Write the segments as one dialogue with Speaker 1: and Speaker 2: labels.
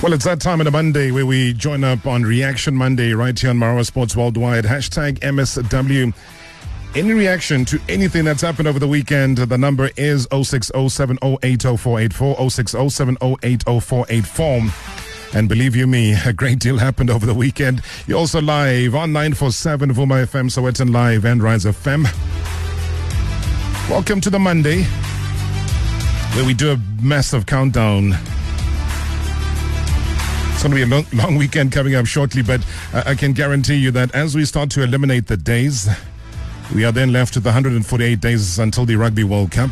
Speaker 1: Well, it's that time of the Monday where we join up on Reaction Monday right here on Marawa Sports Worldwide. Hashtag MSW. Any reaction to anything that's happened over the weekend, the number is 0607080484, 0607080484. And believe you me, a great deal happened over the weekend. You're also live on 947 Vuma FM, Sowetan Live, and Rise FM. Welcome to the Monday where we do a massive countdown it's going to be a long, long weekend coming up shortly, but uh, I can guarantee you that as we start to eliminate the days, we are then left with 148 days until the Rugby World Cup,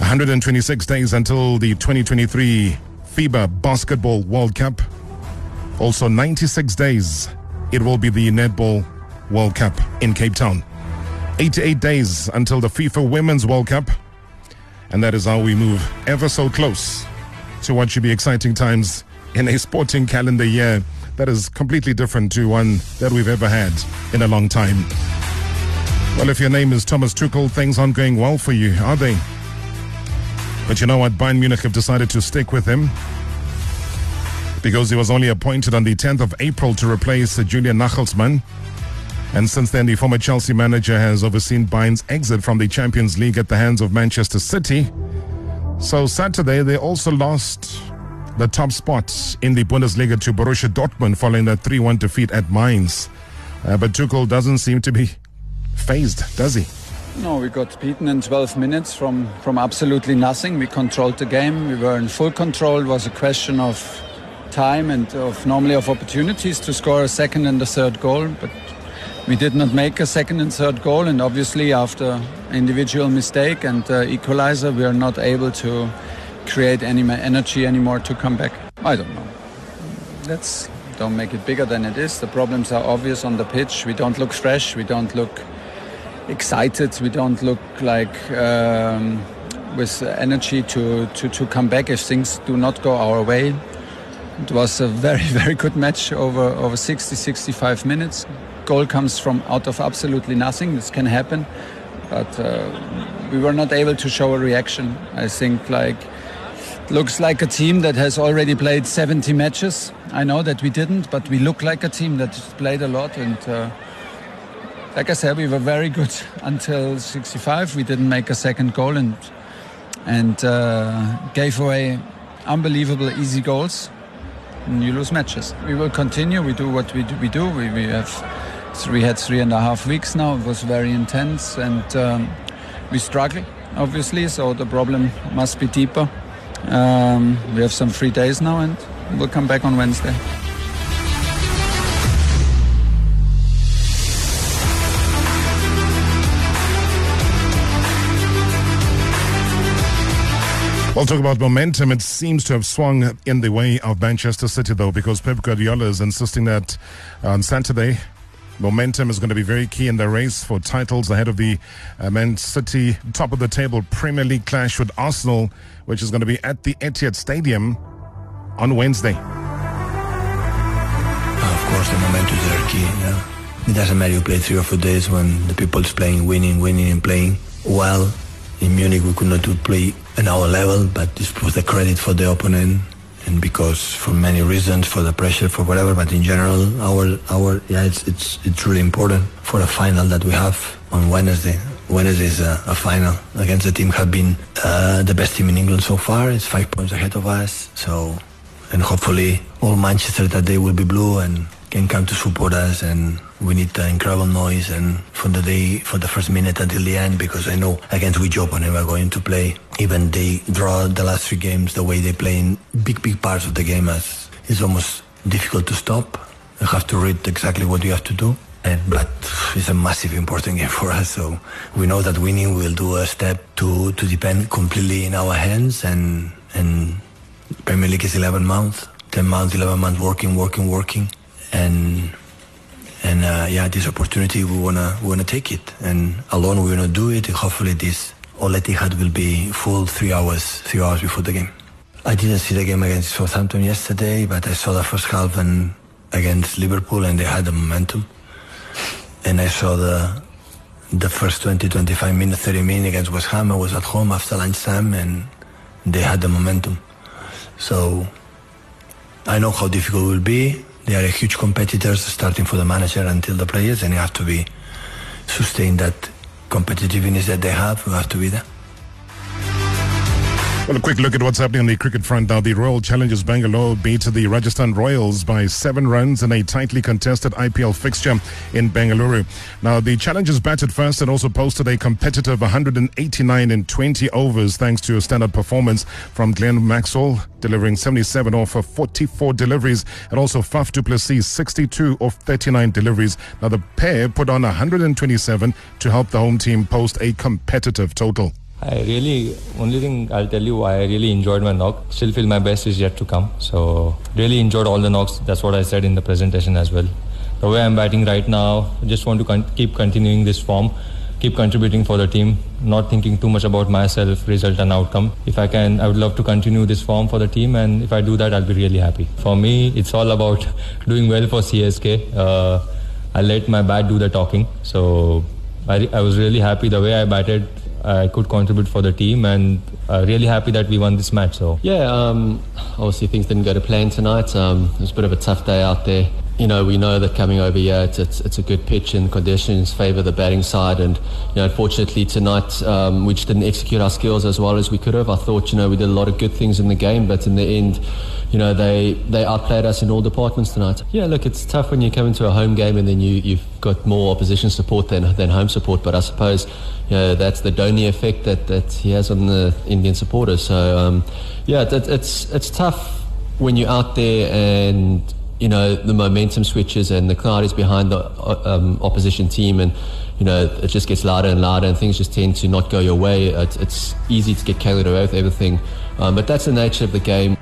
Speaker 1: 126 days until the 2023 FIBA Basketball World Cup, also 96 days it will be the Netball World Cup in Cape Town, 88 days until the FIFA Women's World Cup, and that is how we move ever so close to what should be exciting times in a sporting calendar year that is completely different to one that we've ever had in a long time. Well, if your name is Thomas Tuchel, things aren't going well for you, are they? But you know what? Bayern Munich have decided to stick with him because he was only appointed on the 10th of April to replace Julian Nagelsmann. And since then, the former Chelsea manager has overseen Bayern's exit from the Champions League at the hands of Manchester City. So Saturday, they also lost the top spot in the Bundesliga to Borussia Dortmund following a 3 1 defeat at Mainz. Uh, but Tuchel doesn't seem to be phased, does he?
Speaker 2: No, we got beaten in 12 minutes from, from absolutely nothing. We controlled the game. We were in full control. It was a question of time and of normally of opportunities to score a second and a third goal. But we did not make a second and third goal. And obviously, after individual mistake and uh, equalizer, we are not able to create any energy anymore to come back. I don't know. Let's don't make it bigger than it is. The problems are obvious on the pitch. We don't look fresh. We don't look excited. We don't look like um, with energy to, to, to come back if things do not go our way. It was a very, very good match over, over 60, 65 minutes. Goal comes from out of absolutely nothing. This can happen. But uh, we were not able to show a reaction. I think like looks like a team that has already played 70 matches. I know that we didn't, but we look like a team that played a lot. And uh, like I said, we were very good until 65. We didn't make a second goal and and uh, gave away unbelievable easy goals. And you lose matches. We will continue. We do what we do. We, do. we, we have we had three and a half weeks now. It was very intense and um, we struggle obviously. So the problem must be deeper. Um, we have some free days now, and we'll come back on Wednesday.
Speaker 1: We'll talk about momentum. It seems to have swung in the way of Manchester City, though, because Pep Guardiola is insisting that on Saturday Momentum is going to be very key in the race for titles ahead of the uh, Man City top of the table Premier League clash with Arsenal, which is going to be at the Etihad Stadium on Wednesday.
Speaker 3: Of course, the momentum is very key. Yeah. It doesn't matter you play three or four days when the people is playing, winning, winning, and playing well. In Munich, we could not play at our level, but this was the credit for the opponent and because for many reasons, for the pressure, for whatever, but in general, our our yeah, it's it's it's really important for a final that we have on Wednesday. Wednesday is a, a final against the team have been uh, the best team in England so far. It's five points ahead of us. So, and hopefully all Manchester that day will be blue and can come to support us and we need the incredible noise and from the day from the first minute until the end because I know against which opponent we're going to play. Even they draw the last three games the way they play in big big parts of the game as it's almost difficult to stop. You have to read exactly what you have to do. And but it's a massive important game for us so we know that winning will do a step to to depend completely in our hands. And and Premier League is 11 months 10 months 11 months working working working. And and uh, yeah, this opportunity we wanna we wanna take it, and alone we wanna do it. Hopefully, this Al Etihad will be full three hours, three hours before the game. I didn't see the game against Southampton yesterday, but I saw the first half and against Liverpool, and they had the momentum. And I saw the the first 20, 25 minutes, 30 minutes against West Ham. I was at home after lunchtime, and they had the momentum. So I know how difficult it will be. They are huge competitors, starting for the manager until the players, and you have to be sustain that competitiveness that they have. You have to be there.
Speaker 1: Well, a quick look at what's happening on the cricket front now. The Royal Challengers Bangalore beat the Rajasthan Royals by seven runs in a tightly contested IPL fixture in Bengaluru. Now, the Challengers batted first and also posted a competitive 189 in 20 overs thanks to a standard performance from Glenn Maxwell, delivering 77 off of 44 deliveries, and also Faf du Plessis, 62 of 39 deliveries. Now, the pair put on 127 to help the home team post a competitive total.
Speaker 4: I really, only thing I'll tell you, I really enjoyed my knock. Still feel my best is yet to come. So, really enjoyed all the knocks. That's what I said in the presentation as well. The way I'm batting right now, I just want to con- keep continuing this form, keep contributing for the team, not thinking too much about myself, result and outcome. If I can, I would love to continue this form for the team, and if I do that, I'll be really happy. For me, it's all about doing well for CSK. Uh, I let my bat do the talking. So, I, I was really happy the way I batted I could contribute for the team and uh, really happy that we won this match. So
Speaker 5: yeah, um, obviously things didn't go to plan tonight. Um, it was a bit of a tough day out there. You know, we know that coming over here, it's, it's, it's a good pitch and conditions favour the batting side. And, you know, unfortunately tonight, um, we just didn't execute our skills as well as we could have. I thought, you know, we did a lot of good things in the game, but in the end, you know, they, they outplayed us in all departments tonight. Yeah, look, it's tough when you come into a home game and then you, you've got more opposition support than, than home support. But I suppose, you know, that's the Dhoni effect that, that he has on the Indian supporters. So, um, yeah, it, it's, it's tough when you're out there and you know the momentum switches and the crowd is behind the um, opposition team and you know it just gets louder and louder and things just tend to not go your way it's, it's easy to get carried away with everything um, but that's the nature of the game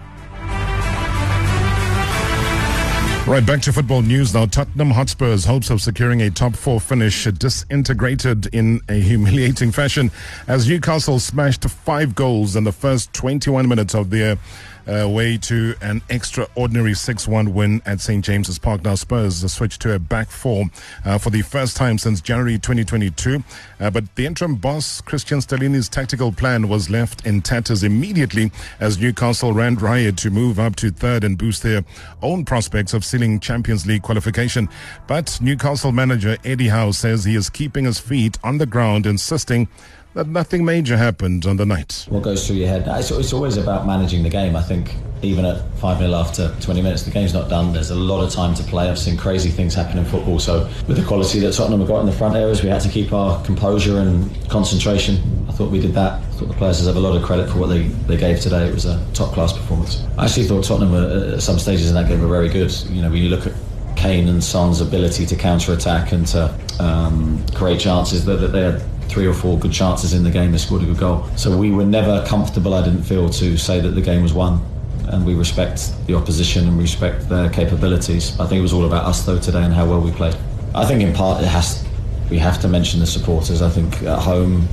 Speaker 1: Right, back to football news now. Tottenham Hotspur's hopes of securing a top four finish disintegrated in a humiliating fashion as Newcastle smashed five goals in the first 21 minutes of their uh, way to an extraordinary 6-1 win at St. James's Park. Now Spurs switched to a back four uh, for the first time since January 2022. Uh, but the interim boss, Cristian Stellini's tactical plan was left in tatters immediately as Newcastle ran riot to move up to third and boost their own prospects of sealing Champions League qualification. But Newcastle manager Eddie Howe says he is keeping his feet on the ground, insisting that nothing major happened on the night.
Speaker 6: What goes through your head? It's, it's always about managing the game. I think even at 5 0 after 20 minutes, the game's not done. There's a lot of time to play. I've seen crazy things happen in football. So, with the quality that Tottenham have got in the front areas, we had to keep our composure and concentration. I thought we did that. I thought the players deserve a lot of credit for what they, they gave today. It was a top class performance. I actually thought Tottenham were, at some stages in that game were very good. You know, when you look at Kane and Son's ability to counter attack and to um, create chances, that, that they had three or four good chances in the game. They scored a good goal. So we were never comfortable, I didn't feel, to say that the game was won. And we respect the opposition and respect their capabilities. I think it was all about us, though, today and how well we played. I think in part it has. We have to mention the supporters. I think at home,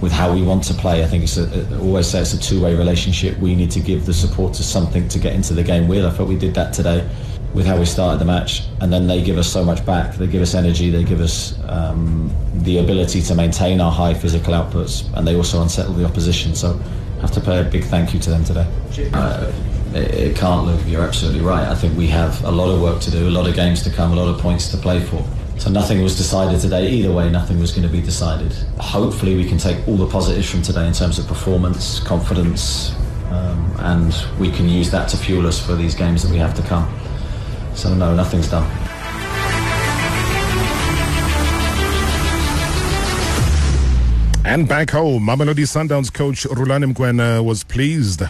Speaker 6: with how we want to play, I think it's always say it's a two-way relationship. We need to give the supporters something to get into the game with. I thought we did that today with how we started the match, and then they give us so much back. They give us energy. They give us um, the ability to maintain our high physical outputs, and they also unsettle the opposition. So, I have to pay a big thank you to them today. Uh, it, it can't look. You're absolutely right. I think we have a lot of work to do, a lot of games to come, a lot of points to play for. So nothing was decided today. Either way, nothing was going to be decided. Hopefully, we can take all the positives from today in terms of performance, confidence, um, and we can use that to fuel us for these games that we have to come. So no, nothing's done.
Speaker 1: And back home, Mamelodi Sundowns coach Rulani Mokwena was pleased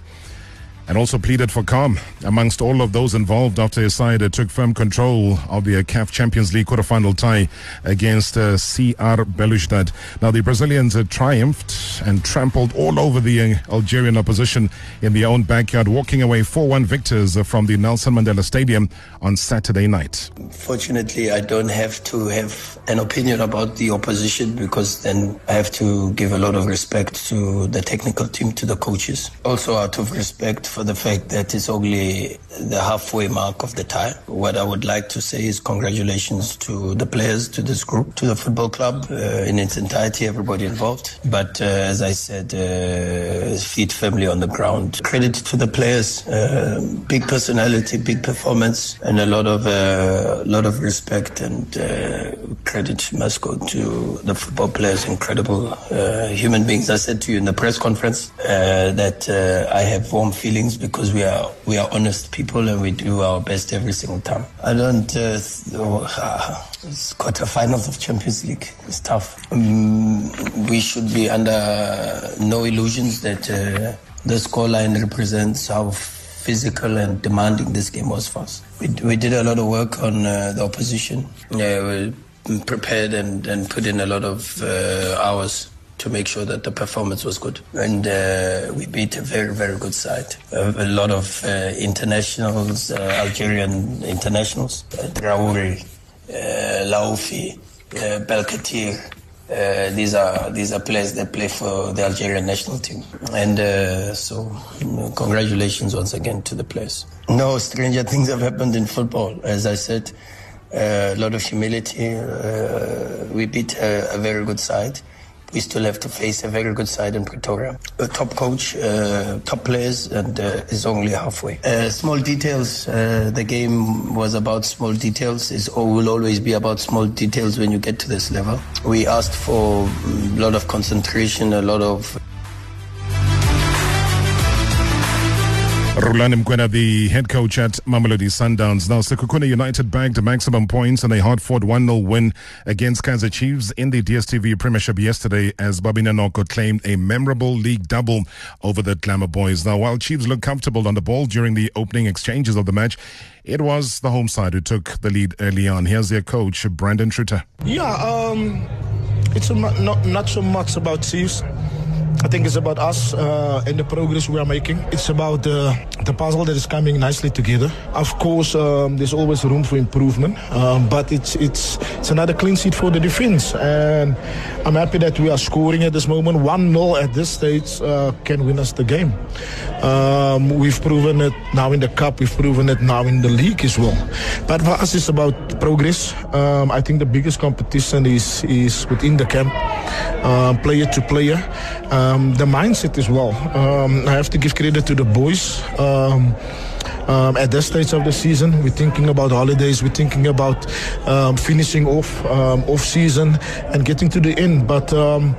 Speaker 1: and also pleaded for calm amongst all of those involved after his side uh, took firm control of the uh, CAF Champions League quarterfinal tie against uh, CR Belouizdad. Now, the Brazilians uh, triumphed and trampled all over the Algerian opposition in their own backyard, walking away 4 1 victors from the Nelson Mandela Stadium on Saturday night.
Speaker 7: Fortunately, I don't have to have an opinion about the opposition because then I have to give a lot of respect to the technical team, to the coaches. Also, out of respect for the fact that it's only the halfway mark of the tie. What I would like to say is congratulations to the players, to this group, to the football club uh, in its entirety, everybody involved. But uh, as I said, uh, feet firmly on the ground. Credit to the players, uh, big personality, big performance, and a lot of uh, lot of respect and uh, credit must go to the football players, incredible human beings. I said to you in the press conference that I have warm feelings because we are we are honest people and we do our best every single time. I don't. Uh, it's quarterfinals of Champions League. It's tough. Um, we should be under no illusions that uh, the scoreline represents how physical and demanding this game was for us. We, we did a lot of work on uh, the opposition. Yeah, we prepared and, and put in a lot of uh, hours to make sure that the performance was good. And uh, we beat a very, very good side. A, lot of uh, internationals, uh, Algerian internationals, uh, Traore, uh, Laufi, uh, Belkatir. Uh, these are these are players that play for the Algerian national team, and so congratulations once again to the players. No stranger things have happened in football, as I said. A lot of humility. We beat a, a very good side. We still have to face a very good side in Pretoria. A top coach, uh, top players, and uh, is only halfway. Uh, small details. Uh, the game was about small details. It will always be about small details when you get to this level. We asked for a lot of concentration, a lot of
Speaker 1: Rulani Mokwena, the head coach at Mamelodi Sundowns. Now, Sekhukhune United bagged maximum points in a hard-fought 1-0 win against Kaizer Chiefs in the DSTV Premiership yesterday as Babina Noko claimed a memorable league double over the Glamour Boys. Now, while Chiefs looked comfortable on the ball during the opening exchanges of the match, it was the home side who took the lead early on. Here's their coach, Brandon Truter.
Speaker 8: Yeah, um, it's a, not not so much about Chiefs. I think it's about us uh, and the progress we are making. It's about uh, the puzzle that is coming nicely together. Of course, um, there's always room for improvement, um, but it's it's it's another clean sheet for the defense, and I'm happy that we are scoring at this moment. One 0 at this stage uh, can win us the game. Um, we've proven it now in the cup. We've proven it now in the league as well. But for us, it's about progress. Um, I think the biggest competition is is within the camp, um, player to player. Um, the mindset as well. Um, I have to give credit to the boys. Um, um, at this stage of the season, we're thinking about holidays. We're thinking about um, finishing off um, off season and getting to the end. But um,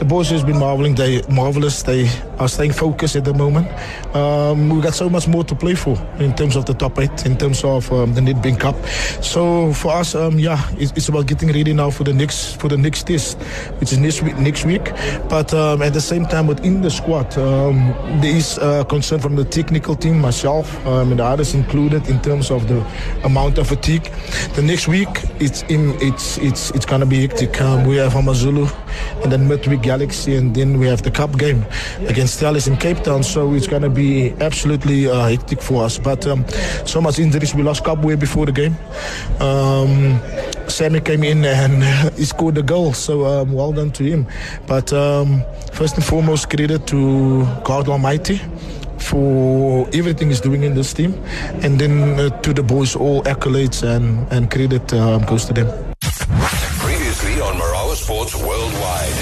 Speaker 8: the boys has been marveling. They marvelous. They are staying focused at the moment. Um, we got so much more to play for in terms of the top eight, in terms of um, the Nedbank Cup. So for us, um, yeah, it's, it's about getting ready now for the next for the next test, which is next week. Next week. But um, at the same time, within the squad, um, there is concern from the technical team, myself, um, and the others included, in terms of the amount of fatigue. The next week, it's in, it's it's it's gonna be hectic. We have Amazulu, and then midweek Galaxy, and then we have the cup game against Stellies in Cape Town. So it's gonna be absolutely uh, hectic for us. But um, so much injuries. We lost Kabwe before the game. Um, Sammy came in and he scored the goal. So um, well done to him. But um, first and foremost, credit to God Almighty for everything he's doing in this team. And then uh, to the boys, all accolades and, and credit um, goes to them.
Speaker 9: Previously Sports Worldwide.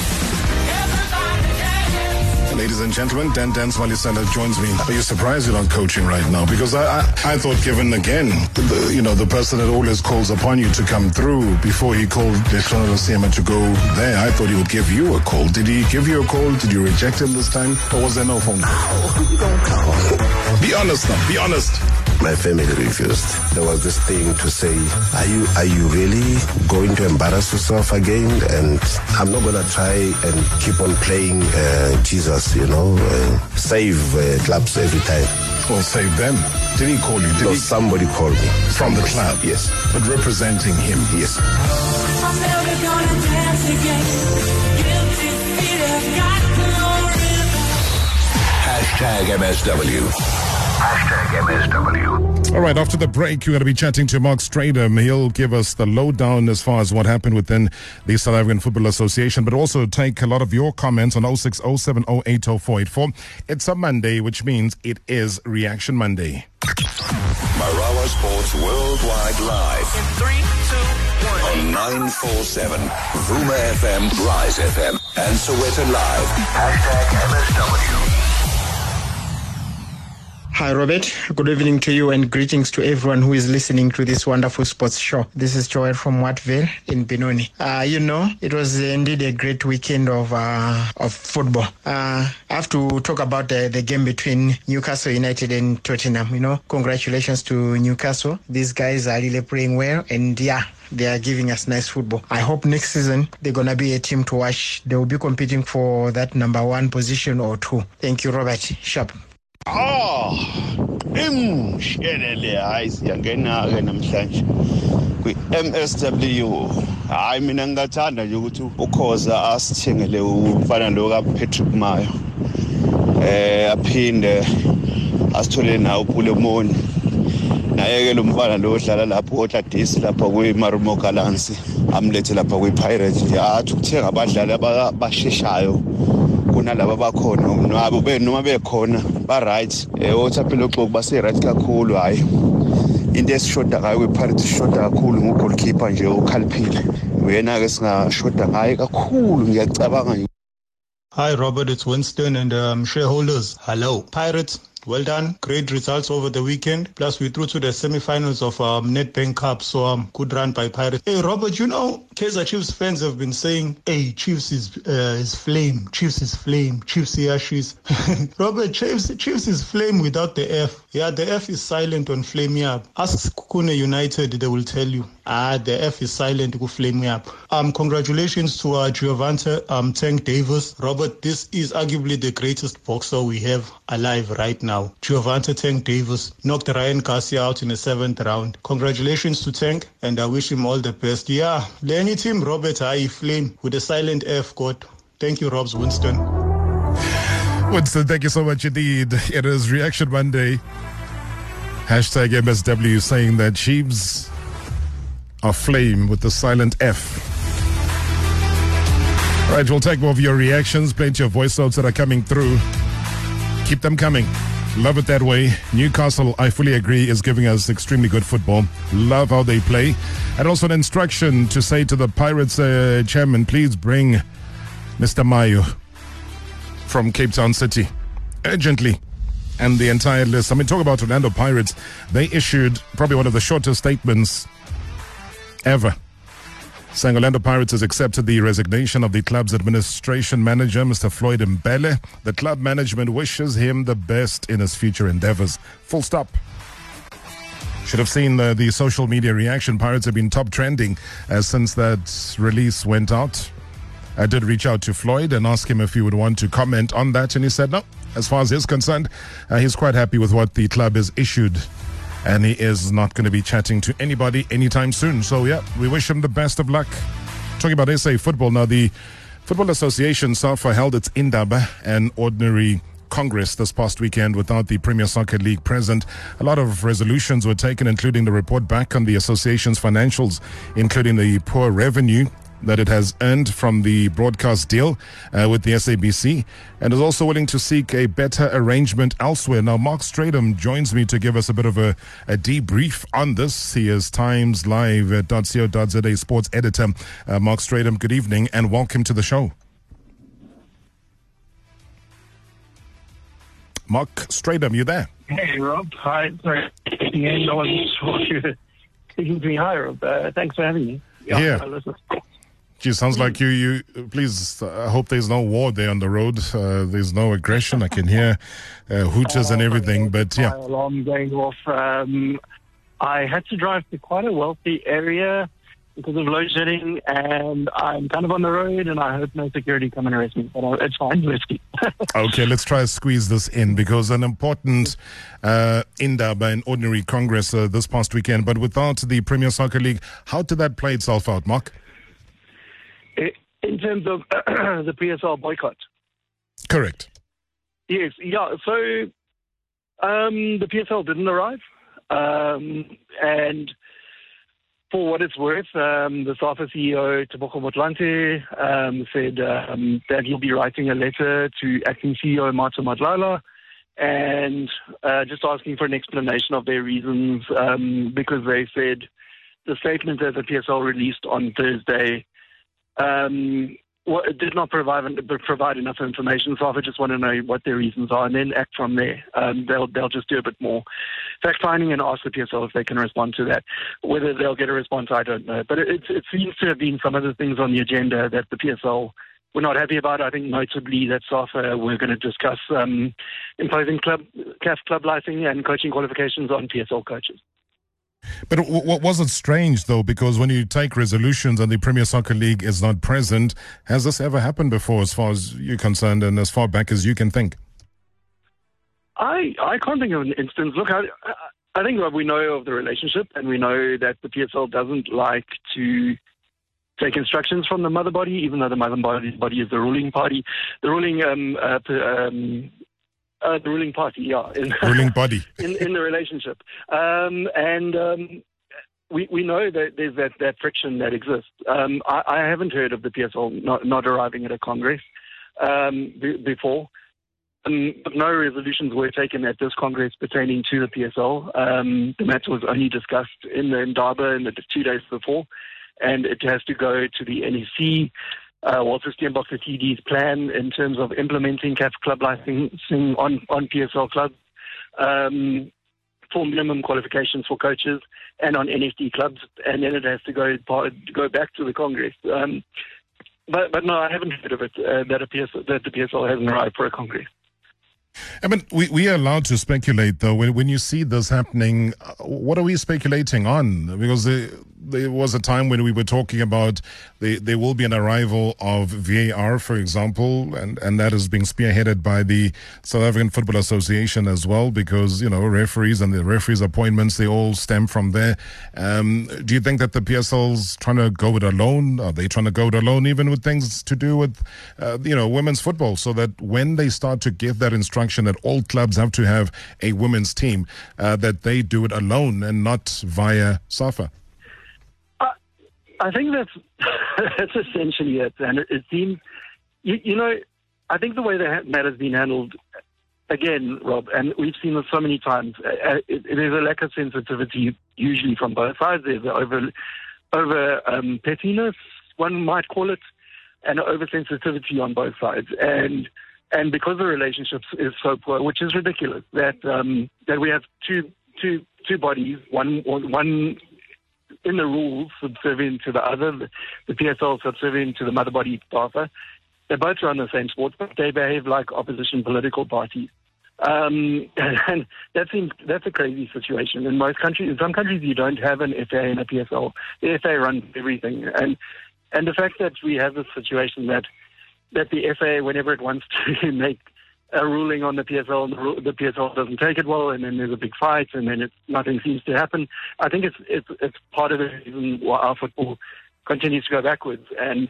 Speaker 1: Ladies and gentlemen, Dan Dance Malesela joins me. Are you surprised you're not coaching right now? Because I, I, I thought given again, the, you know, the person that always calls upon you to come through before he called Lehlohonolo Seema to go there, I thought he would give you a call. Did he give you a call? Did you reject him this time? Or was there no phone call?
Speaker 10: don't call.
Speaker 1: Be honest now, be honest.
Speaker 10: My family refused. There was this thing to say, are you are you really going to embarrass yourself again? And I'm not gonna try and keep on playing uh, Jesus, you know, uh, save uh, clubs every time.
Speaker 1: Or save them. Did he call you? Did
Speaker 10: No,
Speaker 1: he?
Speaker 10: somebody called me
Speaker 1: From the club?
Speaker 10: Yes,
Speaker 1: But representing him.
Speaker 10: yes.
Speaker 11: I'm never gonna dance again. Guilty feet have got no.
Speaker 9: Hashtag MSW. Hashtag MSW.
Speaker 1: All right, after the break, we're going to be chatting to Marc Strydom. He'll give us the lowdown as far as what happened within the South African Football Association, but also take a lot of your comments on 0607080484. It's a Monday, which means it is Reaction Monday.
Speaker 9: Marawa Sports Worldwide Live.
Speaker 11: In three, two, one.
Speaker 9: On 947, Vuma FM, Rise FM, and Sowetan Live. Hashtag MSW.
Speaker 12: Hi, Robert. Good evening to you and greetings to everyone who is listening to this wonderful sports show. This is Joel from Wattville in Benoni. Uh, you know, it was indeed a great weekend of uh, of football. Uh, I have to talk about the, the game between Newcastle United and Tottenham. You know, congratulations to Newcastle. These guys are really playing well, and yeah, they are giving us nice football. I hope next season they're gonna be a team to watch. They will be competing for that number one position or two. Thank you, Robert. Sharp.
Speaker 13: Ah, imshelele hayi siyangena-ke namhlanje kwi-msw hayi mina ngingathanda nje ukuthi ukhoza asithengele umfana lo kapatrick mayo. Eh aphinde asithole nawo upulemoni naye-ke lo mfana lo odlala lapho otladisi lapha kwi-marumo galansi amlethe lapha kwi-pirate nje. Athi ukuthenga abadlali aba- abasheshayo. Kunalaba abakhona nabo be noma bekhona ba-right um othaphela oxoku base-right kakhulu hhayi into esishoda ngayo kwi-pirate sishoda kakhulu ngugolkeeper nje ukhaliphile uyena-ke singashoda ngaye kakhulu ngiyacabanga nje
Speaker 14: Hi, Robert. It's Winston and um, shareholders. Hello. Pirates, well done. Great results over the weekend. Plus, we threw to the semi-finals of um, Nedbank Cup. So, um, good run by Pirates. Hey, Robert, you know, Kaizer Chiefs fans have been saying, hey, Chiefs is, uh, is flame. Chiefs is flame. Chiefs Yashis. Robert, Chiefs, Chiefs is flame without the F. Yeah, the F is silent on Flame Me Up. Ask Kukune United, they will tell you. Ah, the F is silent, go flame me up. Um, congratulations to uh, Gervonta um, Tank Davis. Robert, this is arguably the greatest boxer we have alive right now. Gervonta Tank Davis knocked Ryan Garcia out in the seventh round. Congratulations to Tank, and I wish him all the best. Yeah, Lenny team, Robert, I flame with a silent F, God. Thank you, Robs Winston.
Speaker 1: Winston, thank you so much indeed. It is Reaction Monday. Hashtag MSW saying that Chiefs are flame with the silent F. All right, we'll take more of your reactions, plenty of voice notes that are coming through. Keep them coming. Love it that way. Newcastle, I fully agree, is giving us extremely good football. Love how they play. And also an instruction to say to the Pirates uh, chairman, please bring Mr. Mayo from Cape Town City urgently. And the entire list. I mean, talk about Orlando Pirates. They issued probably one of the shortest statements ever. Saying Orlando Pirates has accepted the resignation of the club's administration manager, Mr. Floyd Mbele. The club management wishes him the best in his future endeavors. Full stop. Should have seen the, the social media reaction. Pirates have been top trending uh, since that release went out. I did reach out to Floyd and ask him if he would want to comment on that, and he said no. As far as he's concerned, uh, he's quite happy with what the club has issued, and he is not going to be chatting to anybody anytime soon. So, yeah, we wish him the best of luck. Talking about SA football now, the Football Association SAFA held its Indaba and ordinary Congress this past weekend without the Premier Soccer League present. A lot of resolutions were taken, including the report back on the association's financials, including the poor revenue that it has earned from the broadcast deal uh, with the SABC and is also willing to seek a better arrangement elsewhere. Now, Marc Strydom joins me to give us a bit of a, a debrief on this. He is Times Live at .co.za sports editor. Uh, Marc Strydom, good evening and welcome to the show. Marc Strydom, you there?
Speaker 15: Hey, Rob. Hi. Sorry. Again, I wasn't sure you to me. Hi, Rob. Uh, thanks for having me.
Speaker 1: Yeah.
Speaker 15: Listen.
Speaker 1: Gee, sounds like you. You please. uh, I hope there's no war there on the road. Uh, there's no aggression. I can hear uh, hooters and everything. But yeah,
Speaker 15: alarm going off. Um, I had to drive to quite a wealthy area because of load shedding, and I'm kind of on the road, and I hope no security come and arrest me. But uh, it's fine. Let's
Speaker 1: okay. Let's try to squeeze this in because an important uh, Indaba and ordinary Congress uh, this past weekend. But without the Premier Soccer League, how did that play itself out, Marc?
Speaker 15: In terms of the PSL boycott.
Speaker 1: Correct.
Speaker 15: Yes, yeah. So Um, the PSL didn't arrive, um, and for what it's worth, um, the SAFA CEO Tebogo Motlanthe um, said um, that he'll be writing a letter to acting CEO Mato Madlala and uh, just asking for an explanation of their reasons um, because they said the statement that the PSL released on Thursday um, it did not provide provide enough information. So I just want to know what their reasons are, and then act from there. Um, they'll they'll just do a bit more fact finding and ask the PSL if they can respond to that. Whether they'll get a response, I don't know. But it, it seems to have been some of the things on the agenda that the PSL were not happy about. I think notably that SAFA we're going to discuss um, imposing club CAF club licensing and coaching qualifications on PSL coaches.
Speaker 1: But what was it strange though? Because when you take resolutions and the Premier Soccer League is not present, has this ever happened before, as far as you're concerned, and as far back as you can think?
Speaker 15: I I can't think of an instance. Look, I I think we know of the relationship, and we know that the PSL doesn't like to take instructions from the mother body, even though the mother body, body is the ruling party. The ruling um, uh, um, uh, the ruling party, yeah.
Speaker 1: In, ruling body.
Speaker 15: in, in the relationship. Um, and um, we, we know that there's that, that friction that exists. Um, I, I, haven't heard of the PSL not, not arriving at a Congress um, b- before. Um, no resolutions were taken at this Congress pertaining to the PSL. Um, the matter was only discussed in the Indaba in the two days before, and it has to go to the NEC uh, Walter Steenbok, the TD's plan in terms of implementing CAF club licensing on, on PSL clubs, um, for minimum qualifications for coaches and on NFD clubs, and then it has to go go back to the Congress. Um, but, but no, I haven't heard of it uh, that, PSL, that the PSL hasn't arrived for a Congress.
Speaker 1: I mean, we, we are allowed to speculate, though. When, when you see this happening, uh, what are we speculating on? Because the, there was a time when we were talking about the, there will be an arrival of VAR, for example, and, and that is being spearheaded by the South African Football Association as well, because, you know, referees and the referees' appointments, they all stem from there. Um, do you think that the PSL's trying to go it alone? Are they trying to go it alone, even with things to do with, uh, you know, women's football, so that when they start to give that instruction that all clubs have to have a women's team, uh, that they do it alone and not via SAFA?
Speaker 15: I think that's that's essentially it, and it, it seems, you, you, know, I think the way that matter has been handled, again, Rob, and we've seen this so many times. Uh, uh, it, there's a lack of sensitivity usually from both sides. There's over over um, pettiness, one might call it, and oversensitivity on both sides, and and because the relationship is so poor, which is ridiculous, that um, that we have two two two bodies, one one in the rules subservient to the other, the PSL subservient to the mother body SAFA. They both run the same sport, but they behave like opposition political parties. Um, and that seems that's a crazy situation. In most countries, in some countries, you don't have an FA and a PSL. The FA runs everything, and and the fact that we have this situation that that the FA, whenever it wants to make a ruling on the PSL, and the, PSL doesn't take it well, and then there's a big fight, and then it, nothing seems to happen. I think it's it's it's part of the reason why our football continues to go backwards, and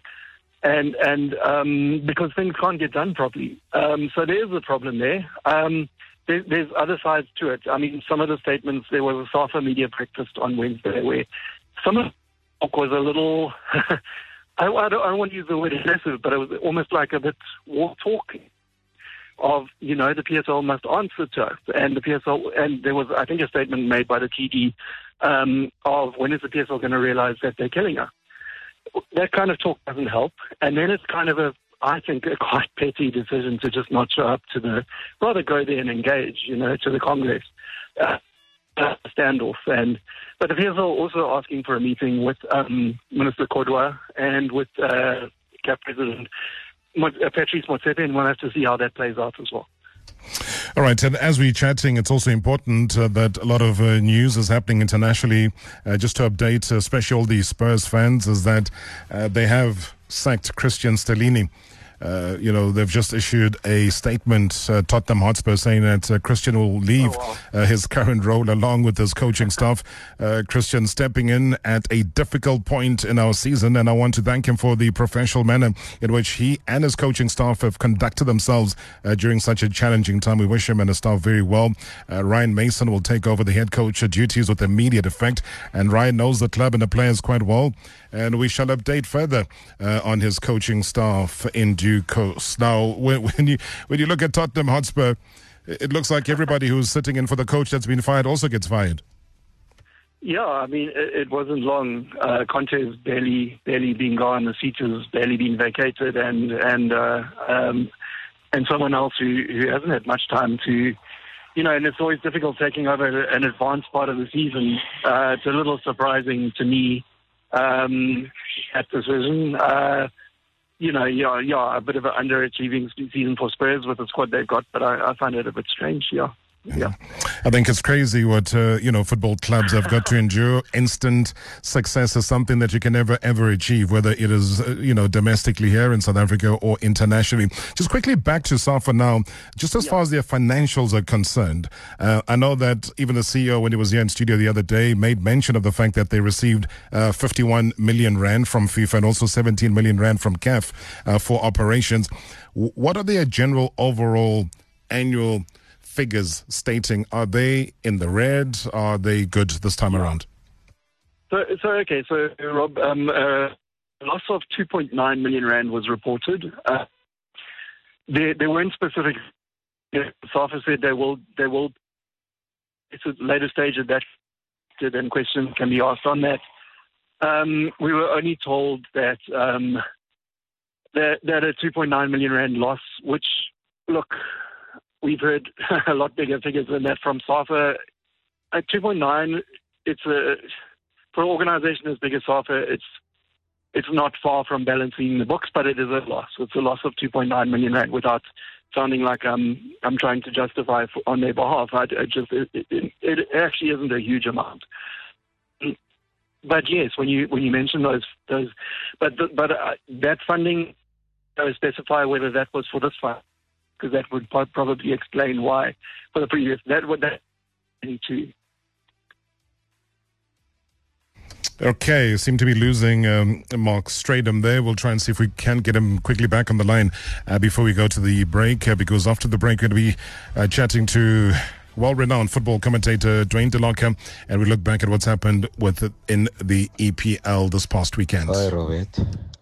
Speaker 15: and and um, because things can't get done properly. Um, so there is a problem there. Um, there. There's other sides to it. I mean, some of the statements. There was a SAFA media breakfast on Wednesday where some of the was a little. I, I, don't, I don't want to use the word aggressive, but it was almost like a bit war talking of, you know, the PSL must answer to us. And the PSL, and there was, I think, a statement made by the TD um, of when is the PSL going to realize that they're killing us? That kind of talk doesn't help. And then it's kind of a, I think, a quite petty decision to just not show up to the, rather go there and engage, you know, to the Congress. Uh, standoff. And but the PSL also asking for a meeting with um, Minister Kodwa and with uh, CAF President uh, Patrice Motsepe, and we'll have to see how that plays out as well.
Speaker 1: All right, and as we're chatting, it's also important uh, that a lot of uh, news is happening internationally. Uh, just to update, especially all the Spurs fans, is that uh, they have sacked Cristian Stellini. Uh, you know, they've just issued a statement, uh, Tottenham Hotspur, saying that uh, Christian will leave uh, his current role along with his coaching staff. Uh, Christian stepping in at a difficult point in our season, and I want to thank him for the professional manner in which he and his coaching staff have conducted themselves uh, during such a challenging time. We wish him and his staff very well. Uh, Ryan Mason will take over the head coach duties with immediate effect, and Ryan knows the club and the players quite well and we shall update further uh, on his coaching staff in due course. Now, when, when you when you look at Tottenham Hotspur, it looks like everybody who's sitting in for the coach that's been fired also gets fired.
Speaker 15: Yeah, I mean, it, it wasn't long. Uh, Conte's barely barely been gone. The seat has barely been vacated, and and uh, um, and someone else who who hasn't had much time to. You know, and it's always difficult taking over an advanced part of the season. Uh, it's a little surprising to me um, that decision. Uh, you know, yeah, yeah, a bit of an underachieving season for Spurs with the squad they've got, but I, I find it a bit strange. Yeah. Yeah.
Speaker 1: I think it's crazy what uh, you know football clubs have got to endure. Instant success is something that you can never ever achieve, whether it is uh, you know domestically here in South Africa or internationally. Just quickly back to Safa now. Just as yeah. far as their financials are concerned, uh, I know that even the CEO, when he was here in studio the other day, made mention of the fact that they received uh, 51 million rand from FIFA and also 17 million rand from CAF uh, for operations. W- what are their general overall annual figures stating are they in the red? Are they good this time around?
Speaker 15: So, so okay, so Rob, um, uh, loss of 2.9 million rand was reported. Uh, there, there weren't specific. Know, SAFA said they will, they will. It's a later stage of that, and questions can be asked on that. Um, we were only told that um, that, that a 2.9 million rand loss, which look, We've heard a lot bigger figures than that from SAFA. At 2.9, it's a for an organisation as big as SAFA, it's it's not far from balancing the books, but it is a loss. It's a loss of 2.9 million rand without sounding like I'm I'm trying to justify on their behalf. I, I just it, it, it, actually isn't a huge amount. But yes, when you when you mention those those, but but uh, that funding, I specify whether that was for this fund because that would probably explain why for the previous that would that need to
Speaker 1: Okay, seem to be losing um, Marc Strydom there. We'll try and see if we can get him quickly back on the line uh, before we go to the break, uh, because after the break, we're going to be uh, chatting to well-renowned football commentator Dwayne Delocker, and we look back at what's happened with in the EPL this past weekend.
Speaker 16: Hi, Robert.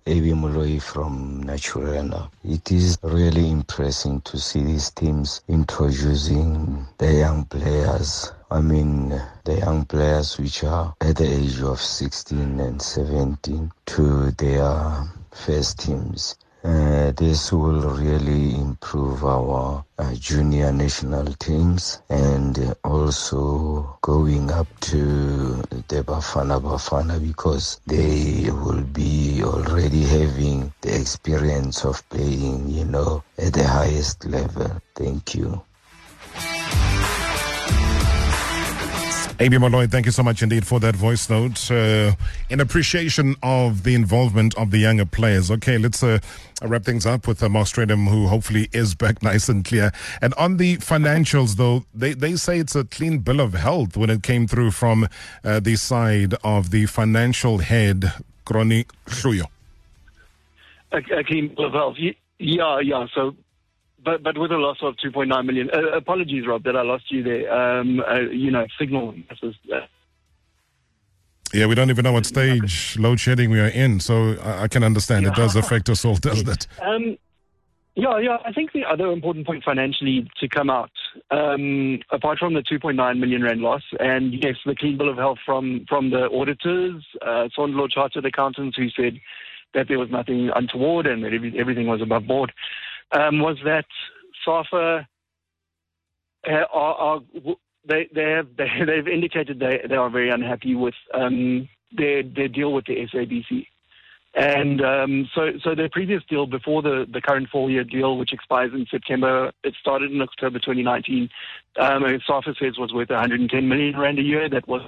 Speaker 16: Avi Moloi from Naturena. It is really impressive to see these teams introducing the young players. I mean, the young players which are at the age of 16 and 17 to their first teams. Uh, this will really improve our uh, junior national teams and also going up to the Bafana Bafana because they will be already having the experience of playing, you know, at the highest level. Thank you.
Speaker 1: Amy Molloy, thank you so much indeed for that voice note. Uh, in appreciation of the involvement of the younger players. Okay, let's uh, wrap things up with uh, Marc Strydom, who hopefully is back nice and clear. And on the financials, though, they, they say it's a clean bill of health when it came through from uh, the side of the financial head, Gronie Hluyo.
Speaker 15: A, a clean bill of health. Yeah, yeah. So but but with a loss of 2.9 million. Uh, apologies, Rob, that I lost you there. Um, uh, you know, signal. Uh,
Speaker 1: yeah, we don't even know what stage load shedding we are in, so I, I can understand it does affect us all, doesn't it?
Speaker 15: Um, yeah, yeah. I think the other important point financially to come out, um, apart from the 2.9 million rand loss, and yes, the clean bill of health from from the auditors, uh, Sondlo Chartered Accountants, who said that there was nothing untoward and that everything was above board um, was that SAFA uh, are, are, they they have they, they've indicated they they are very unhappy with um, their their deal with the SABC. And um, so, so their previous deal before the, the current four-year deal, which expires in September, it started in October 2019. Um, SAFA says was worth 110 million rand a year. That was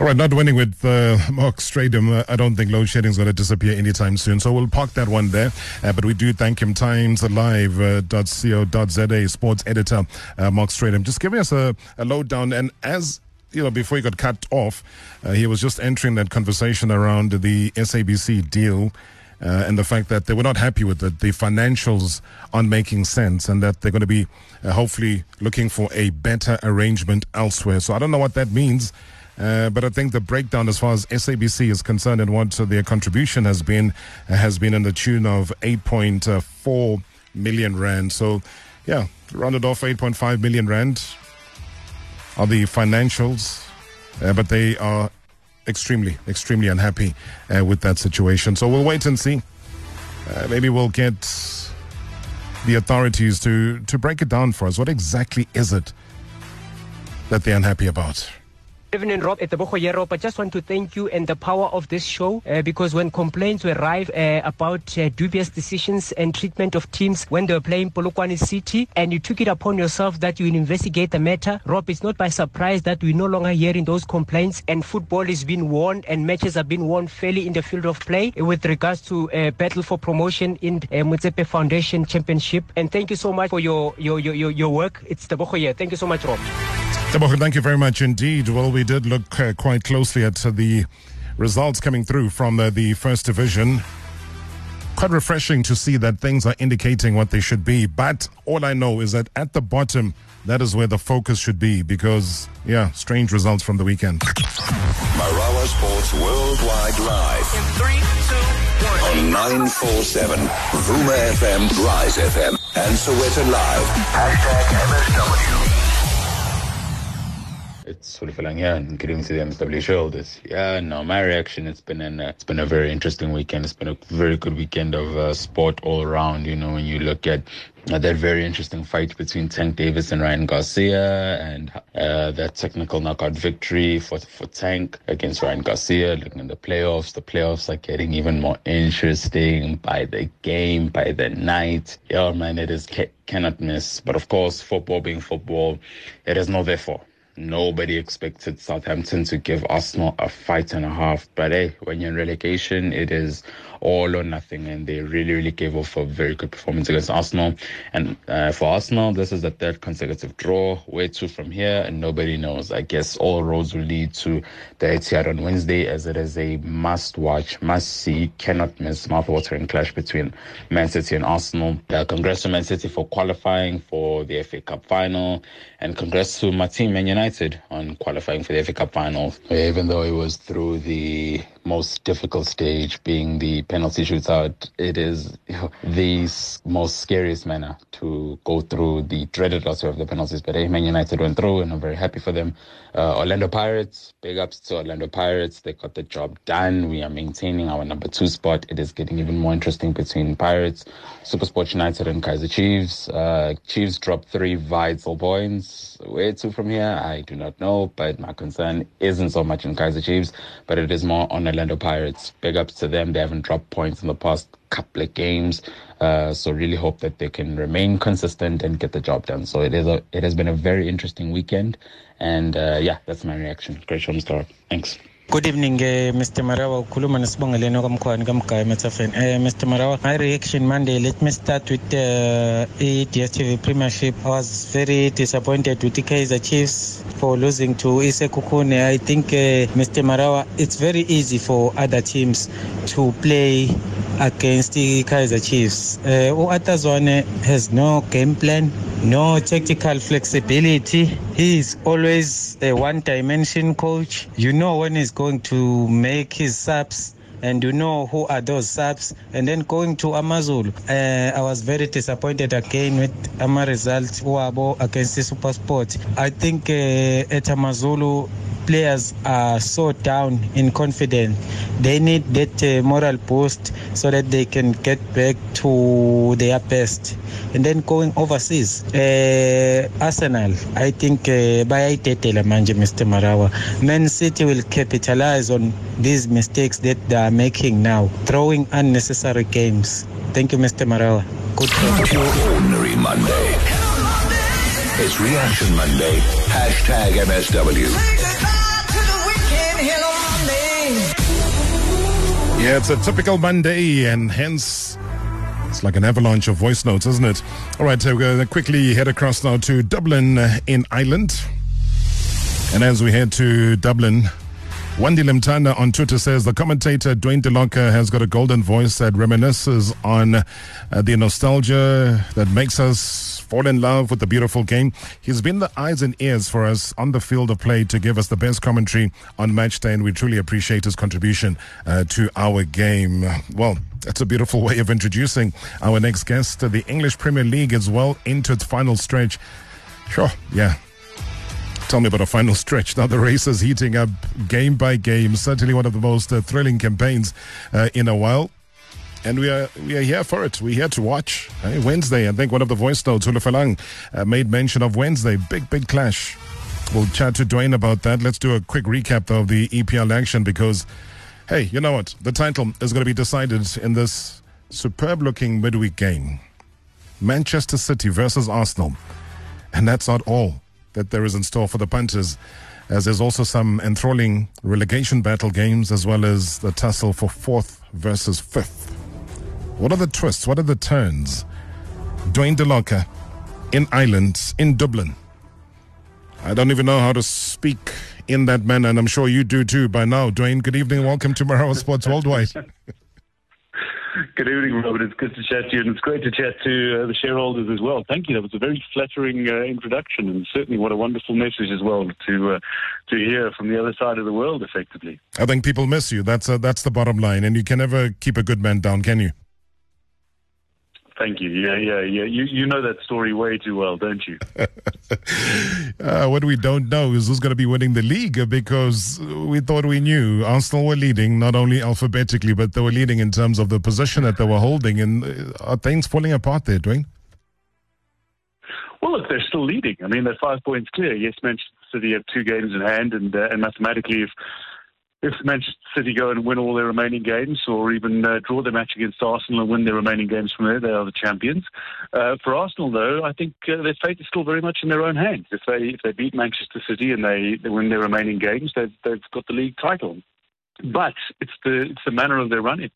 Speaker 1: All right, not winning with uh, Marc Strydom. Uh, I don't think load shedding is going to disappear anytime soon. So we'll park that one there. Uh, but we do thank him. Times Live.co.za sports editor uh, Marc Strydom. Just giving us a, a lowdown. And as you know, before he got cut off, uh, he was just entering that conversation around the SABC deal. Uh, and the fact that they were not happy with it, the financials aren't making sense, and that they're going to be uh, hopefully looking for a better arrangement elsewhere. So I don't know what that means. Uh, but I think the breakdown, as far as SABC is concerned, and what their contribution has been, uh, has been in the tune of 8.4 million rand. So, yeah, rounded off 8.5 million rand are the financials, uh, but they are extremely, extremely unhappy uh, with that situation. So we'll wait and see. Uh, maybe we'll get the authorities to to break it down for us. What exactly is it that they're unhappy about?
Speaker 17: Evening, Rob at the Rob. I just want to thank you and the power of this show uh, because when complaints were arrived uh, about uh, dubious decisions and treatment of teams when they were playing Polokwane City, and you took it upon yourself that you investigate the matter, Rob, it's not by surprise that we're no longer hearing those complaints and football is being won and matches are being won fairly in the field of play with regards to uh, battle for promotion in uh, Motsepe Foundation Championship. And thank you so much for your your your, your, work. It's the Bohoye. Thank you so much, Rob.
Speaker 1: Teboho, thank you very much indeed. Well, we did look uh, quite closely at uh, the results coming through from uh, the first division. Quite refreshing to see that things are indicating what they should be. But all I know is that at the bottom, that is where the focus should be because, yeah, strange results from the weekend.
Speaker 9: Marawa Sports Worldwide Live.
Speaker 11: In three, two, one.
Speaker 9: On 947, Vuma FM, Rise FM, and Sowetan Live. Hashtag MSW.
Speaker 18: It's and getting to the MSW shareholders. Yeah, no, my reaction, it's been an, uh, it's been a very interesting weekend. It's been a very good weekend of uh, sport all around. You know, when you look at uh, that very interesting fight between Tank Davis and Ryan Garcia and uh, that technical knockout victory for, for Tank against Ryan Garcia. Looking at the playoffs, the playoffs are getting even more interesting by the game, by the night. Yeah, man, it is ca- cannot miss. But of course, football being football, it is no therefore. Nobody expected Southampton to give Arsenal a fight and a half. But hey, when you're in relegation, it is all or nothing. And they really, really gave off a very good performance against Arsenal. And uh, for Arsenal, this is the third consecutive draw. Where to from here? And nobody knows. I guess all roads will lead to the Etihad on Wednesday, as it is a must watch, must see, cannot miss mouth-watering clash between Man City and Arsenal. Uh, congrats to Man City for qualifying for the FA Cup final. And congrats to my team, Man United, on qualifying for the FA Cup final. Even though it was through the most difficult stage, being the penalty shootout, it is the most scariest manner to go through the dreaded lottery of the penalties. But hey, Man United went through, and I'm very happy for them. Uh, Orlando Pirates, big ups to Orlando Pirates. They got the job done. We are maintaining our number two spot. It is getting even more interesting between Pirates, Supersport United, and Kaizer Chiefs. Uh, Chiefs dropped three vital points. Where to from here? I do not know, but my concern isn't so much in Kaizer Chiefs, but it is more on Orlando Pirates. Big ups to them. They haven't dropped points in the past couple of games. Uh, so really hope that they can remain consistent and get the job done. So it is a, it has been a very interesting weekend, and uh, yeah, that's my reaction. Great show, Mr. Thanks.
Speaker 19: Good evening, uh, Mr. Marawa. Ukhuluma nesibongeleni kamkhwani kamgaya eMthafeni. Uh, Mr. Marawa, my reaction Monday, let me start with uh, a DSTV Premiership. I was very disappointed with the Kaizer Chiefs for losing to Sekhukhune. I think, uh, Mr. Marawa, it's very easy for other teams to play against the Kaizer Chiefs. Uh, Arthur Zwane has no game plan, no tactical flexibility. He is always a one-dimension coach. You know when he's going to make his subs and you know who are those subs. And then going to Amazulu, uh, I was very disappointed again with Ama result against the Super Sport. I think uh, at Amazulu, players are so down in confidence. They need that uh, moral boost so that they can get back to their best. And then going overseas, uh, Arsenal, I think uh, bayayitetela manje Mr. Marawa. Man City will capitalize on these mistakes that they are making now, throwing unnecessary games. Thank you, Mr. Marawa. Good
Speaker 9: Not your ordinary Monday. It's Reaction Monday. Hashtag MSW.
Speaker 1: Yeah, it's a typical Monday, and hence it's like an avalanche of voice notes, isn't it? All right, so we're going to quickly head across now to Dublin uh, in Ireland. And as we head to Dublin, Wendy Limtana on Twitter says the commentator Dwayne DeLocca has got a golden voice that reminisces on uh, the nostalgia that makes us fall in love with the beautiful game. He's been the eyes and ears for us on the field of play to give us the best commentary on match day, and we truly appreciate his contribution uh, to our game. Well, that's a beautiful way of introducing our next guest. The English Premier League is well into its final stretch. Sure, yeah, Tell me about a final stretch. Now the race is heating up game by game. Certainly one of the most uh, thrilling campaigns uh, in a while. And we are we are here for it. We're here to watch. Uh, Wednesday, I think one of the voice notes, Hulufalang, uh, made mention of Wednesday. Big, big clash. We'll chat to Duane about that. Let's do a quick recap though, of the EPL action because, hey, you know what? The title is going to be decided in this superb looking midweek game. Manchester City versus Arsenal. And that's not all that there is in store for the punters, as there's also some enthralling relegation battle games as well as the tussle for fourth versus fifth. What are the twists? What are the turns? Dwayne DeLocca in Ireland, in Dublin. I don't even know how to speak in that manner, and I'm sure you do too by now. Duane, good evening. Welcome to Marawa Sports Worldwide.
Speaker 20: Good evening, Robert. It's good to chat to you, and it's great to chat to uh, the shareholders as well. Thank you. That was a very flattering uh, introduction, and certainly what a wonderful message as well to uh, to hear from the other side of the world, effectively.
Speaker 1: I think people miss you. That's uh, that's the bottom line, and you can never keep a good man down, can you?
Speaker 20: Thank you. Yeah, yeah, yeah. You you know that story way too well, don't you?
Speaker 1: uh, what we don't know is who's going to be winning the league because we thought we knew Arsenal were leading not only alphabetically, but they were leading in terms of the position that they were holding. And uh, are things falling apart there, Duane?
Speaker 20: Well, look, they're still leading. I mean, they're five points clear. Yes, Manchester City have two games in hand, and uh, and mathematically, if if Manchester City go and win all their remaining games, or even uh, draw their match against Arsenal and win their remaining games from there, they are the champions. Uh, for Arsenal, though, I think uh, their fate is still very much in their own hands. If they if they beat Manchester City and they, they win their remaining games, they've they've got the league title. But it's the it's the manner of their running.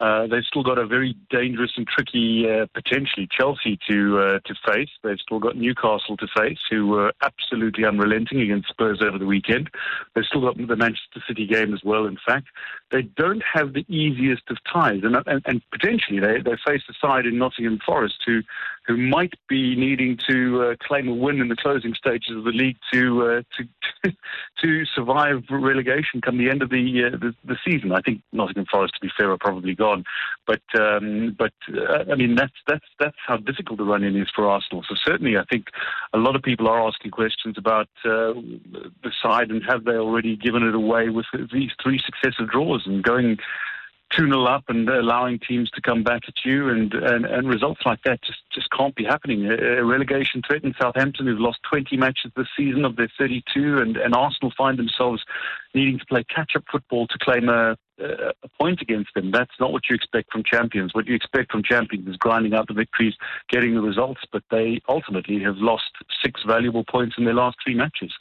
Speaker 20: Uh, they've still got a very dangerous and tricky, uh, potentially Chelsea to uh, to face. They've still got Newcastle to face, who were absolutely unrelenting against Spurs over the weekend. They've still got the Manchester City game as well. In fact, they don't have the easiest of ties, and and, and potentially they they face a side in Nottingham Forest who who might be needing to uh, claim a win in the closing stages of the league to uh, to to survive relegation come the end of the, uh, the the season. I think Nottingham Forest, to be fair, are probably gone. But um, but uh, I mean that's that's that's how difficult the run in is for Arsenal. So certainly, I think a lot of people are asking questions about uh, the side and have they already given it away with these three successive draws and going. 2 0 up and allowing teams to come back at you, and, and, and results like that just, just can't be happening. A, a relegation threat in Southampton, who've lost 20 matches this season of their 32, and, and Arsenal find themselves needing to play catch up football to claim a, a point against them. That's not what you expect from champions. What you expect from champions is grinding out the victories, getting the results, but they ultimately have lost six valuable points in their last three matches.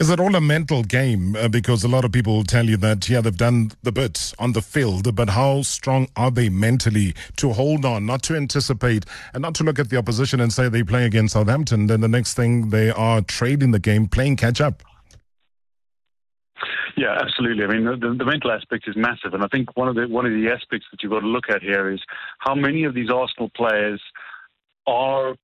Speaker 1: Is it all a mental game? Uh, because a lot of people tell you that, yeah, they've done the bit on the field, but how strong are they mentally to hold on, not to anticipate, and not to look at the opposition and say they play against Southampton, then the next thing they are trading the game, playing catch up?
Speaker 20: Yeah, absolutely. I mean, the, the, mental aspect is massive, and I think one of the one of the aspects that you've got to look at here is how many of these Arsenal players are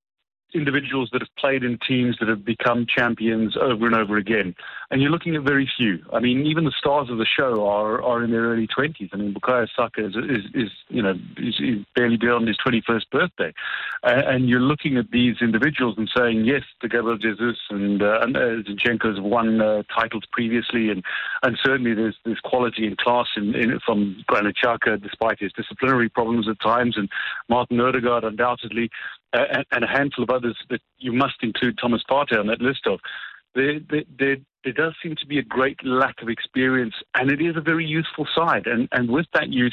Speaker 20: individuals that have played in teams that have become champions over and over again. And you're looking at very few. I mean, even the stars of the show are, are in their early 20s. I mean, Bukayo Saka is, is, is you know, is, is barely beyond his 21st birthday. And you're looking at these individuals and saying, yes, the Gabriel Jesus and, uh, and uh, Zinchenko have won uh, titles previously. And, and certainly there's, there's quality and class in, in, from Granit Xhaka, despite his disciplinary problems at times. And Martin Odegaard, undoubtedly uh, and a handful of others that you must include Thomas Partey on that list of. There, there, there, does seem to be a great lack of experience, and it is a very youthful side. And, and with that youth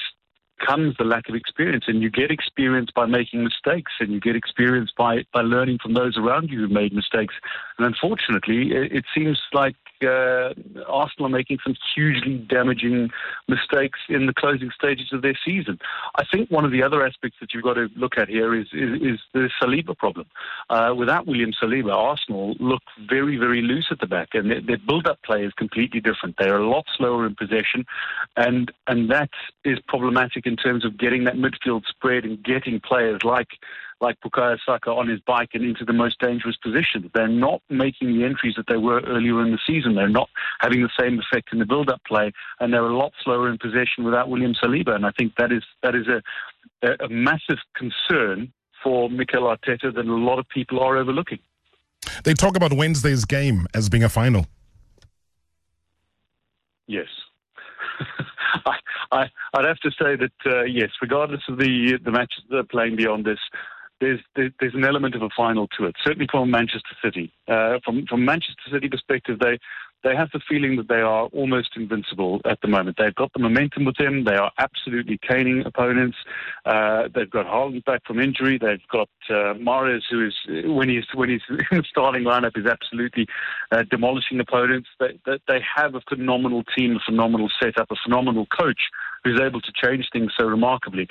Speaker 20: comes the lack of experience, and you get experience by making mistakes, and you get experience by, by learning from those around you who made mistakes. And unfortunately, it, it seems like uh, Arsenal are making some hugely damaging mistakes in the closing stages of their season. I think one of the other aspects that you've got to look at here is is, is the Saliba problem. Uh, without William Saliba, Arsenal look very very loose at the back, and their, their build-up play is completely different. They are a lot slower in possession, and and that is problematic in terms of getting that midfield spread and getting players like like Bukayo Saka on his bike and into the most dangerous positions. They're not making the entries that they were earlier in the season. They're not having the same effect in the build-up play, and they're a lot slower in possession without William Saliba. And I think that is that is a, a massive concern for Mikel Arteta that a lot of people are overlooking.
Speaker 1: They talk about Wednesday's game as being a final.
Speaker 20: Yes. I, I, would have to say that uh, yes, regardless of the the matches that are playing beyond this, there's there's an element of a final to it. Certainly from Manchester City, uh, from from Manchester City perspective, they they have the feeling that they are almost invincible at the moment. They've got the momentum with them. They are absolutely caning opponents. Uh, they've got Haaland back from injury. They've got uh, Mahrez, who is when he's when he's in the starting lineup, is absolutely uh, demolishing opponents. They, they, have a phenomenal team, a phenomenal setup, a phenomenal coach who's able to change things so remarkably.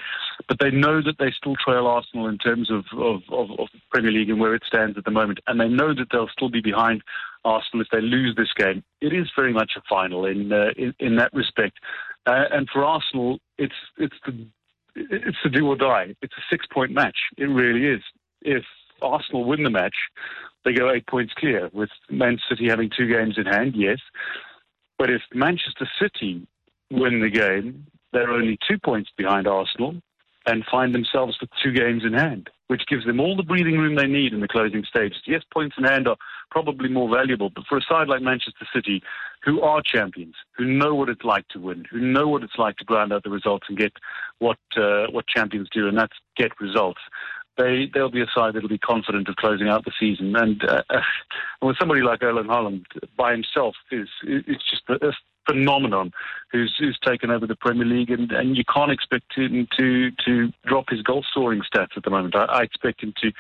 Speaker 20: But they know that they still trail Arsenal in terms of, of, of Premier League and where it stands at the moment, and they know that they'll still be behind Arsenal if they lose this game. It is very much a final in uh, in, in, that respect, uh, and for Arsenal, it's it's the it's the do or die. It's a six point match. It really is. If Arsenal win the match, they go eight points clear. With Man City having two games in hand, yes. But if Manchester City win the game, they're only two points behind Arsenal and find themselves with two games in hand, which gives them all the breathing room they need in the closing stages. Yes, points in hand are probably more valuable, but for a side like Manchester City, who are champions, who know what it's like to win, who know what it's like to grind out the results and get what uh, what champions do, and that's get results. They they'll be a side that'll be confident of closing out the season, and uh, with somebody like Erling Haaland by himself is it's just a, phenomenon who's who's taken over the Premier League, and, and you can't expect him to to drop his goal scoring stats at the moment. I, I expect him to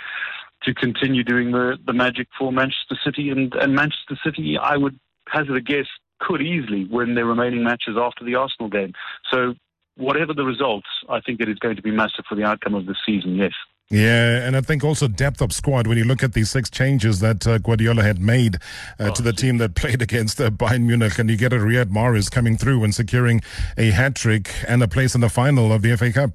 Speaker 20: to continue doing the, the magic for Manchester City, and, and Manchester City, I would hazard a guess, could easily win their remaining matches after the Arsenal game. So, whatever the results, I think it is going to be massive for the outcome of the season. Yes.
Speaker 1: Yeah, and I think also depth of squad. When you look at these six changes that uh, Guardiola had made uh, oh, to the team that played against uh, Bayern Munich, and you get a Riyad Mahrez coming through and securing a hat trick and a place in the final of the FA Cup.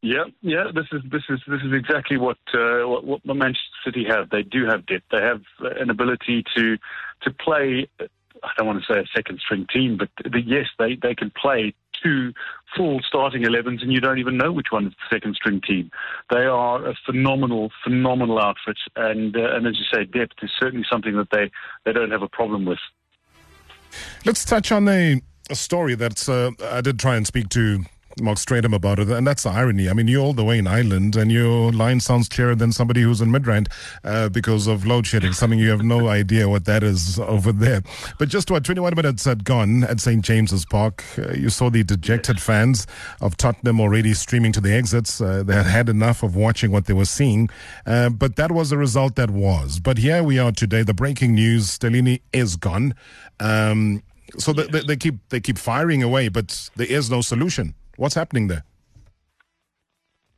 Speaker 20: Yeah, yeah. This is this is this is exactly what uh, what, what Manchester City have. They do have depth. They have an ability to to play. I don't want to say a second string team, but the, yes, they, they can play two full starting 11s and you don't even know which one is the second string team. They are a phenomenal, phenomenal outfit. And, uh, and as you say, depth is certainly something that they, they don't have a problem with.
Speaker 1: Let's touch on a, story that uh, I did try and speak to Marc Strydom about it, and that's the irony. I mean, you're all the way in Ireland, and your line sounds clearer than somebody who's in Midrand uh, because of load shedding, something you have no idea what that is over there. But just what 21 minutes had gone at St. James's Park, uh, you saw the dejected fans of Tottenham already streaming to the exits. Uh, they had had enough of watching what they were seeing, uh, but that was the result that was. But here we are today. The breaking news: Stellini is gone. Um, so yes. they, they keep they keep firing away, but there is no solution. What's happening there?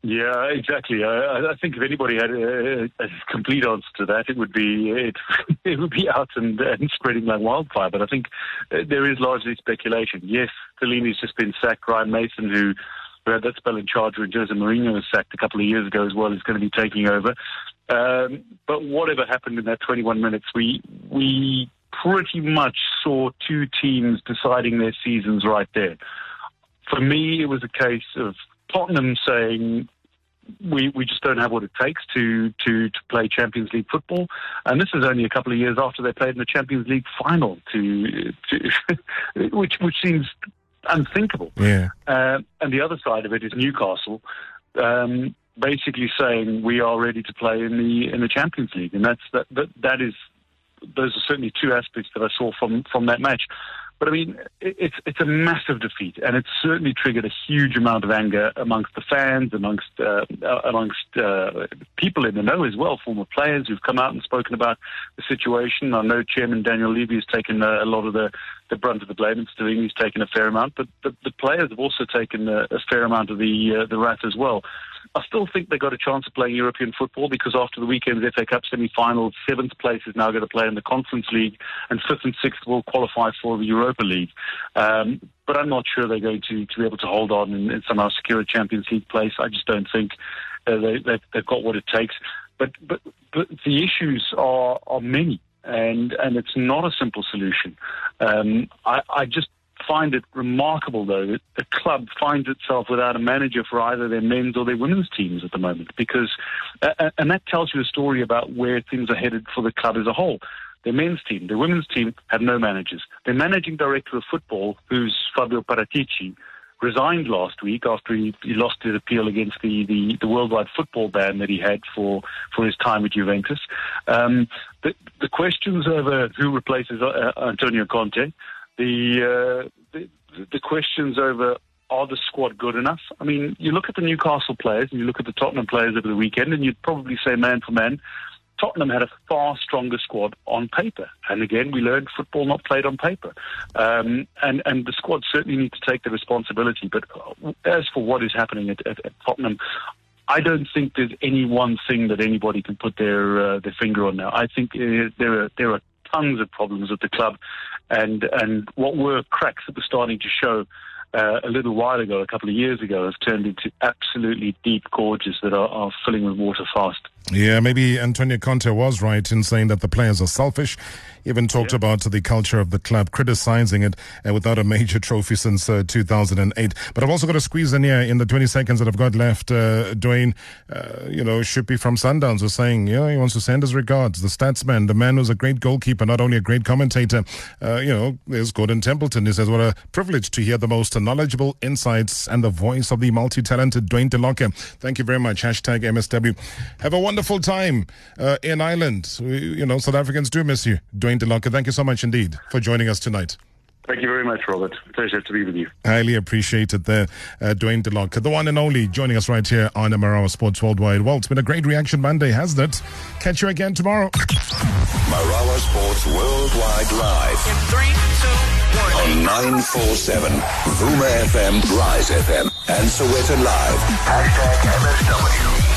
Speaker 20: Yeah, exactly. I, I think if anybody had a, a, complete answer to that, it would be it, it would be out and, and spreading like wildfire. But I think uh, there is largely speculation. Yes, Stellini's just been sacked. Ryan Mason, who, who had that spell in charge when Jose Mourinho was sacked a couple of years ago as well, is going to be taking over. Um, but whatever happened in that 21 minutes, we we pretty much saw two teams deciding their seasons right there for me, it was a case of Tottenham saying, we, we just don't have what it takes to, to, to play Champions League football. And this is only a couple of years after they played in the Champions League final, to, to which, which seems unthinkable.
Speaker 1: Yeah.
Speaker 20: Uh, and the other side of it is Newcastle. Um, basically saying we are ready to play in the in the Champions League, and that's that that, that is those are certainly two aspects that I saw from from that match. But I mean, it's it's a massive defeat, and it's certainly triggered a huge amount of anger amongst the fans, amongst uh, uh, amongst uh, people in the know as well, former players who've come out and spoken about the situation. I know Chairman Daniel Levy has taken uh, a lot of the, the brunt of the blame. It's doing he's taken a fair amount, but the, the players have also taken a, a fair amount of the uh, the wrath as well. I still think they've got a chance of playing European football because after the weekend's FA Cup semi-final, seventh place is now going to play in the Conference League, and fifth and sixth will qualify for the Europa League. Um, but I'm not sure they're going to, to be able to hold on and, and somehow secure a Champions League place. I just don't think uh, they, they've, they've got what it takes. But but but the issues are are many, and and it's not a simple solution. Um, I, I just find it remarkable, though, that the club finds itself without a manager for either their men's or their women's teams at the moment, because, uh, and that tells you a story about where things are headed for the club as a whole. Their men's team, their women's team have no managers. Their managing director of football, who's Fabio Paratici, resigned last week after he, he lost his appeal against the, the, the worldwide football ban that he had for, for his time at Juventus. Um, the, the questions over who replaces uh, Antonio Conte, the, uh, the the questions over are the squad good enough? I mean, you look at the Newcastle players and you look at the Tottenham players over the weekend, and you'd probably say man for man, Tottenham had a far stronger squad on paper. And again, we learned football not played on paper. Um, and, and the squad certainly need to take the responsibility. But as for what is happening at, at, at Tottenham, I don't think there's any one thing that anybody can put their uh, their finger on now. I think uh, there are there are tons of problems at the club, and and what were cracks that were starting to show uh, a little while ago, a couple of years ago, has turned into absolutely deep gorges that are, are filling with water fast.
Speaker 1: Yeah, maybe Antonio Conte was right in saying that the players are selfish. Even talked about the culture of the club, criticizing it uh, without a major trophy since uh, 2008. But I've also got to squeeze in here in the 20 seconds that I've got left. Uh, Duane, uh, you know, Shippy from Sundowns was saying, you know, he wants to send his regards. The statsman, the man who's a great goalkeeper, not only a great commentator. Uh, you know, there's Gordon Templeton. He says, what a privilege to hear the most knowledgeable insights and the voice of the multi-talented Dwayne DeLocke. Thank you very much. Hashtag MSW. Have a wonderful time uh, in Ireland. We, you know, South Africans do miss you. Dwayne DeLocke, thank you so much indeed for joining us tonight.
Speaker 20: Thank you very much, Robert. Pleasure to be with you.
Speaker 1: Highly appreciated there, uh, Dwayne DeLocke, the one and only, joining us right here on Marawa Sports Worldwide. Well, it's been a great reaction Monday, hasn't it? Catch you again tomorrow.
Speaker 9: Marawa Sports Worldwide Live. In three, two, one. On 947, Vuma FM, Rise FM, and Sowetan Live. Hashtag MSW.